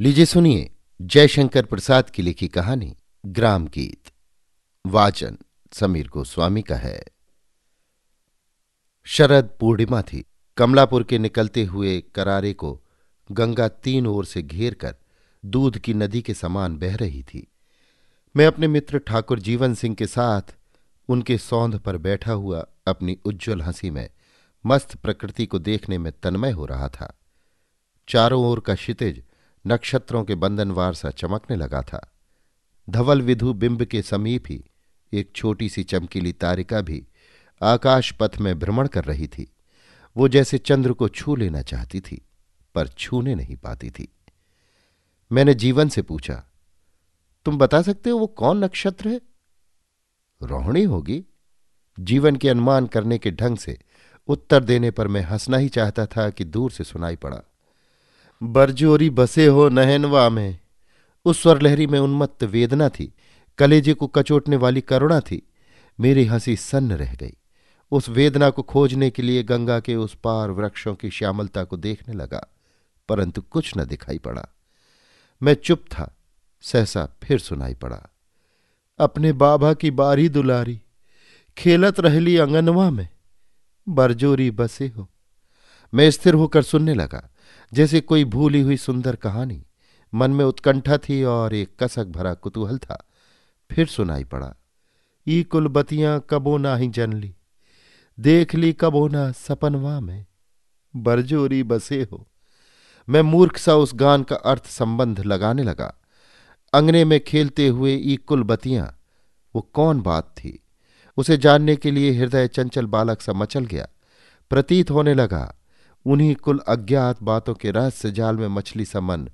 लीजिए सुनिए जयशंकर प्रसाद की लिखी कहानी ग्राम गीत। वाचन समीर गोस्वामी का है। शरद पूर्णिमा थी। कमलापुर के निकलते हुए करारे को गंगा तीन ओर से घेर कर दूध की नदी के समान बह रही थी। मैं अपने मित्र ठाकुर जीवन सिंह के साथ उनके सौंध पर बैठा हुआ अपनी उज्ज्वल हँसी में मस्त प्रकृति को देखने में तन्मय हो रहा था। चारों ओर का क्षितिज नक्षत्रों के बंधनवार सा चमकने लगा था। धवल विधु बिंब के समीप ही एक छोटी सी चमकीली तारिका भी आकाश पथ में भ्रमण कर रही थी। वो जैसे चंद्र को छू लेना चाहती थी, पर छूने नहीं पाती थी। मैंने जीवन से पूछा, तुम बता सकते हो वो कौन नक्षत्र है? रोहिणी होगी। जीवन के अनुमान करने के ढंग से उत्तर देने पर मैं हंसना ही चाहता था कि दूर से सुनाई पड़ा। बरजोरी बसे हो नहनवा में। उस स्वरलहरी में उन्मत्त वेदना थी, कलेजे को कचोटने वाली करुणा थी। मेरी हँसी सन्न रह गई। उस वेदना को खोजने के लिए गंगा के उस पार वृक्षों की श्यामलता को देखने लगा, परंतु कुछ न दिखाई पड़ा। मैं चुप था, सहसा फिर सुनाई पड़ा। अपने बाबा की बारी दुलारी, खेलत रहली अंगनवा में। बरजोरी बसे हो। मैं स्थिर होकर सुनने लगा। जैसे कोई भूली हुई सुंदर कहानी। मन में उत्कंठा थी और एक कसक भरा कुतूहल था। फिर सुनाई पड़ा, ई कुलबतियाँ कबो ना ही जन ली देख ली कबो ना सपनवा में। बरजोरी बसे हो। मैं मूर्ख सा उस गान का अर्थ संबंध लगाने लगा। अंगने में खेलते हुए ई कुलबतियाँ, वो कौन बात थी? उसे जानने के लिए हृदय चंचल बालक सा मचल गया। प्रतीत होने लगा उन्हीं कुल अज्ञात बातों के रहस्य जाल में मछली सा मन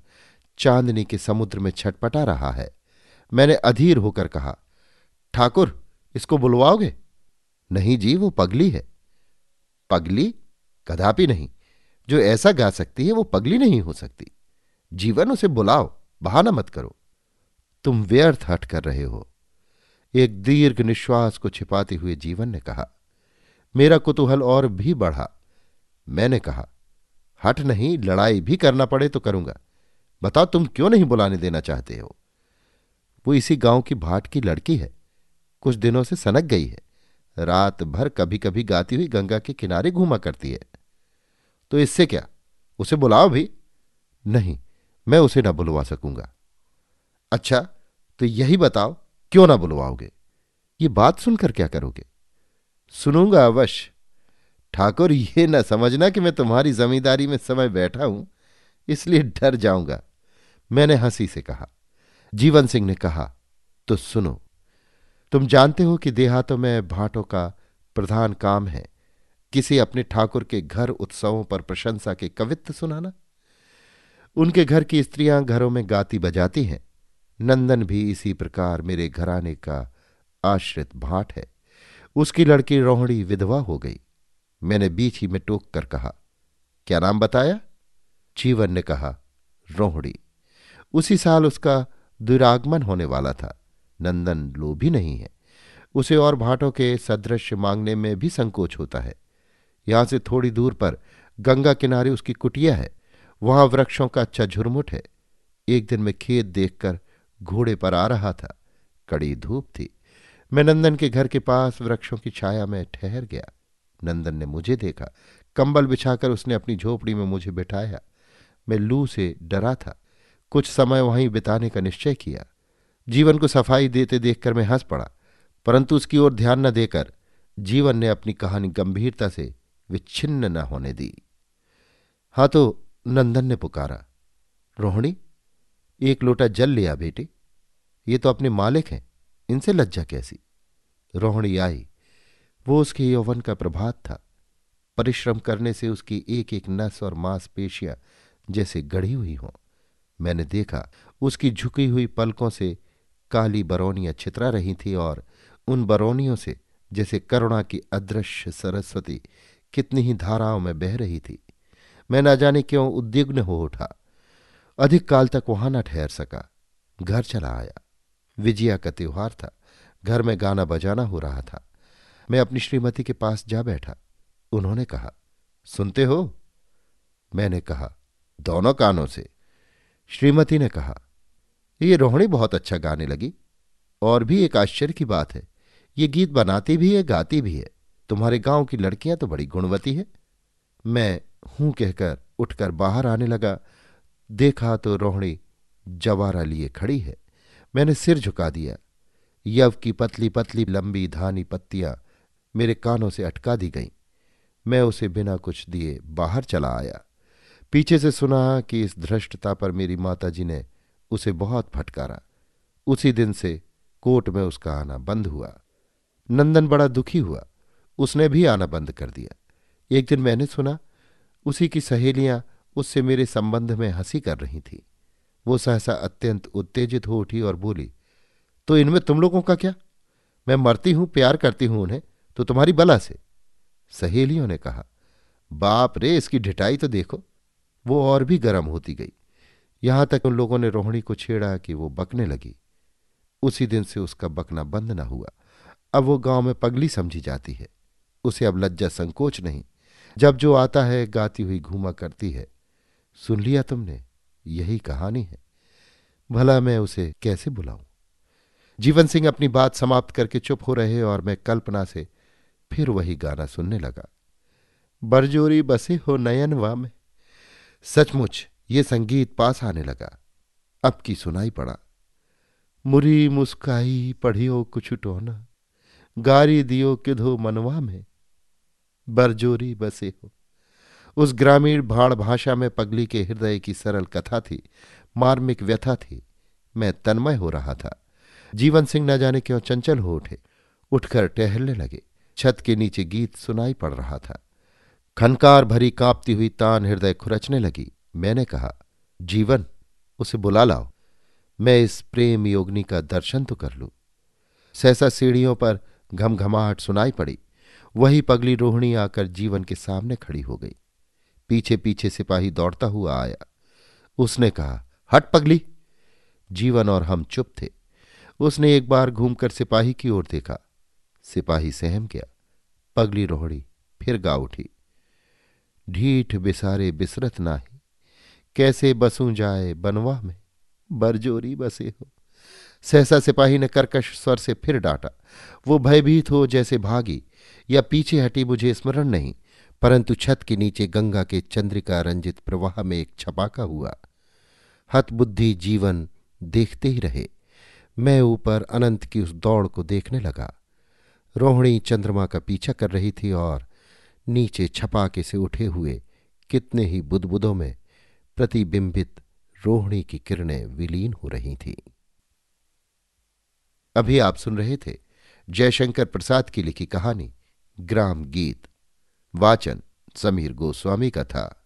चांदनी के समुद्र में छटपटा रहा है। मैंने अधीर होकर कहा, ठाकुर, इसको बुलवाओगे? नहीं जी, वो पगली है। पगली? कदापि नहीं। जो ऐसा गा सकती है, वो पगली नहीं हो सकती। जीवन उसे बुलाओ, बहाना मत करो। तुम व्यर्थ हट कर रहे हो। एक दीर्घ निश्वास को छिपाते हुए जीवन ने कहा, मेरा कुतूहल और भी बढ़ा। मैंने कहा, हट नहीं, लड़ाई भी करना पड़े तो करूँगा। बताओ तुम क्यों नहीं बुलाने देना चाहते हो? वो इसी गाँव की भाट की लड़की है। कुछ दिनों से सनक गई है। रात भर कभी कभी गाती हुई गंगा के किनारे घूमा करती है। तो इससे क्या? उसे बुलाओ भी? नहीं, मैं उसे ना बुलवा सकूँगा। अच्छा तो यही बताओ, क्यों ना बुलवाओगे? ये बात सुनकर क्या करोगे? सुनूँगा अवश्य। ठाकुर, ये न समझना कि मैं तुम्हारी जमींदारी में समय बैठा हूँ, इसलिए डर जाऊँगा। मैंने हँसी से कहा। जीवन सिंह ने कहा तो सुनो, तुम जानते हो कि देहातों में भाटों का प्रधान काम है किसी अपने ठाकुर के घर उत्सवों पर प्रशंसा के कवित्व सुनाना। उनके घर की स्त्रियाँ घरों में गाती बजाती हैं। नंदन भी इसी प्रकार मेरे घराने का आश्रित भाट है। उसकी लड़की रोहड़ी विधवा हो गई। मैंने बीच ही में टोक कर कहा, क्या नाम बताया? जीवन ने कहा, रोहड़ी। उसी साल उसका दुरागमन होने वाला था। नंदन लोभी नहीं है। उसे और भाटों के सदृश मांगने में भी संकोच होता है। यहाँ से थोड़ी दूर पर गंगा किनारे उसकी कुटिया है। वहाँ वृक्षों का अच्छा झुरमुट है। एक दिन मैं खेत देखकर घोड़े पर आ रहा था। कड़ी धूप थी। मैं नंदन के घर के पास वृक्षों की छाया में ठहर गया। नंदन ने मुझे देखा। कंबल बिछाकर उसने अपनी झोपड़ी में मुझे बिठाया। मैं लू से डरा था। कुछ समय वहीं बिताने का निश्चय किया। जीवन को सफ़ाई देते देखकर मैं हंस पड़ा, परंतु उसकी ओर ध्यान न देकर जीवन ने अपनी कहानी गंभीरता से विच्छिन्न न होने दी। हाँ तो नंदन ने पुकारा, रोहिणी, एक लोटा जल लिया बेटे। ये तो अपने मालिक हैं। इनसे लज्जा कैसी? रोहिणी आई। वो उसके यौवन का प्रभात था। परिश्रम करने से उसकी एक एक नस और मांसपेशियाँ जैसे गढ़ी हुई हों। मैंने देखा, उसकी झुकी हुई पलकों से काली बरौनियाँ छितरा रही थी और उन बरौनियों से, जैसे करुणा की अदृश्य सरस्वती, कितनी ही धाराओं में बह रही थी। मैं न जाने क्यों उद्विग्न हो उठा। अधिक काल तक वहाँ न ठहर सका। घर चला आया। विजया का त्योहार था। घर में गाना बजाना हो रहा था। मैं अपनी श्रीमती के पास जा बैठा। उन्होंने कहा, सुनते हो? मैंने कहा, दोनों कानों से। श्रीमती ने कहा, ये रोहिणी बहुत अच्छा गाने लगी। और भी एक आश्चर्य की बात है, ये गीत बनाती भी है, गाती भी है। तुम्हारे गाँव की लड़कियाँ तो बड़ी गुणवती है। मैं हूँ कहकर उठकर बाहर आने लगा। देखा तो रोहिणी जवारा लिए खड़ी है। मैंने सिर झुका दिया। यव की पतली पतली लंबी धानी पत्तियाँ मेरे कानों से अटका दी गईं। मैं उसे बिना कुछ दिए बाहर चला आया। पीछे से सुना कि इस धृष्टता पर मेरी माताजी ने उसे बहुत फटकारा। उसी दिन से कोर्ट में उसका आना बंद हुआ। नंदन बड़ा दुखी हुआ। उसने भी आना बंद कर दिया। एक दिन मैंने सुना, उसी की सहेलियाँ उससे मेरे संबंध में हँसी कर रही थी। वो सहसा अत्यंत उत्तेजित हो उठी और बोली तो इनमें तुम लोगों का क्या? मैं मरती हूँ, प्यार करती हूँ उन्हें। तो तुम्हारी बला से। सहेलियों ने कहा, बाप रे, इसकी ढिटाई तो देखो, वो और भी गर्म होती गई। यहाँ तक उन लोगों ने रोहिणी को छेड़ा कि वो बकने लगी। उसी दिन से उसका बकना बंद ना हुआ। अब वो गाँव में पगली समझी जाती है। उसे अब लज्जा संकोच नहीं। जब जो आता है, गाती हुई घूमा करती है। सुन लिया तुमने, यही कहानी है। भला मैं उसे कैसे बुलाऊं? जीवन सिंह अपनी बात समाप्त करके चुप हो रहे और मैं कल्पना से फिर वही गाना सुनने लगा। बरजोरी बसे हो नयन वा में। सचमुच ये संगीत पास आने लगा। अब की सुनाई पड़ा। मुरी मुस्काई पढ़ियो कुछ टोना। गारी दियो किधो मनवा में। बरजोरी बसे हो। उस ग्रामीण भाड़ भाषा में पगली के हृदय की सरल कथा थी। मार्मिक व्यथा थी। मैं तन्मय हो रहा था। जीवन सिंह न जाने क्यों चंचल हो उठे। उठकर टहलने लगे। छत के नीचे गीत सुनाई पड़ रहा था। खनकार भरी कांपती हुई तान हृदय खुरचने लगी। मैंने कहा, जीवन, उसे बुला लाओ। मैं इस प्रेम योगनी का दर्शन तो कर लूँ। सहसा सीढ़ियों पर घमघमाहट सुनाई पड़ी। वही पगली रोहिणी आकर जीवन के सामने खड़ी हो गई। पीछे पीछे सिपाही दौड़ता हुआ आया। उसने कहा, हट पगली। जीवन और हम चुप थे। उसने एक बार घूमकर सिपाही की ओर देखा। सिपाही सहम गया। पगली रोहड़ी, फिर गा उठी। ढीठ बिसारे बिसरत नाही, कैसे बसूं जाए बनवा में, बरजोरी बसे हो। सहसा सिपाही ने कर्कश स्वर से फिर डांटा, वो भयभीत हो जैसे भागी, या पीछे हटी मुझे स्मरण नहीं, परंतु छत के नीचे गंगा के चंद्रिका रंजित प्रवाह में एक छपाका हुआ। हतबुद्धि जीवन देखते ही रहे, मैं ऊपर अनंत की उस दौड़ को देखने लगा। रोहिणी चंद्रमा का पीछा कर रही थी और नीचे छपाके से उठे हुए कितने ही बुदबुदों में प्रतिबिंबित रोहिणी की किरणें विलीन हो रही थीं। अभी आप सुन रहे थे जयशंकर प्रसाद की लिखी कहानी, ग्राम गीत, वाचन समीर गोस्वामी का था।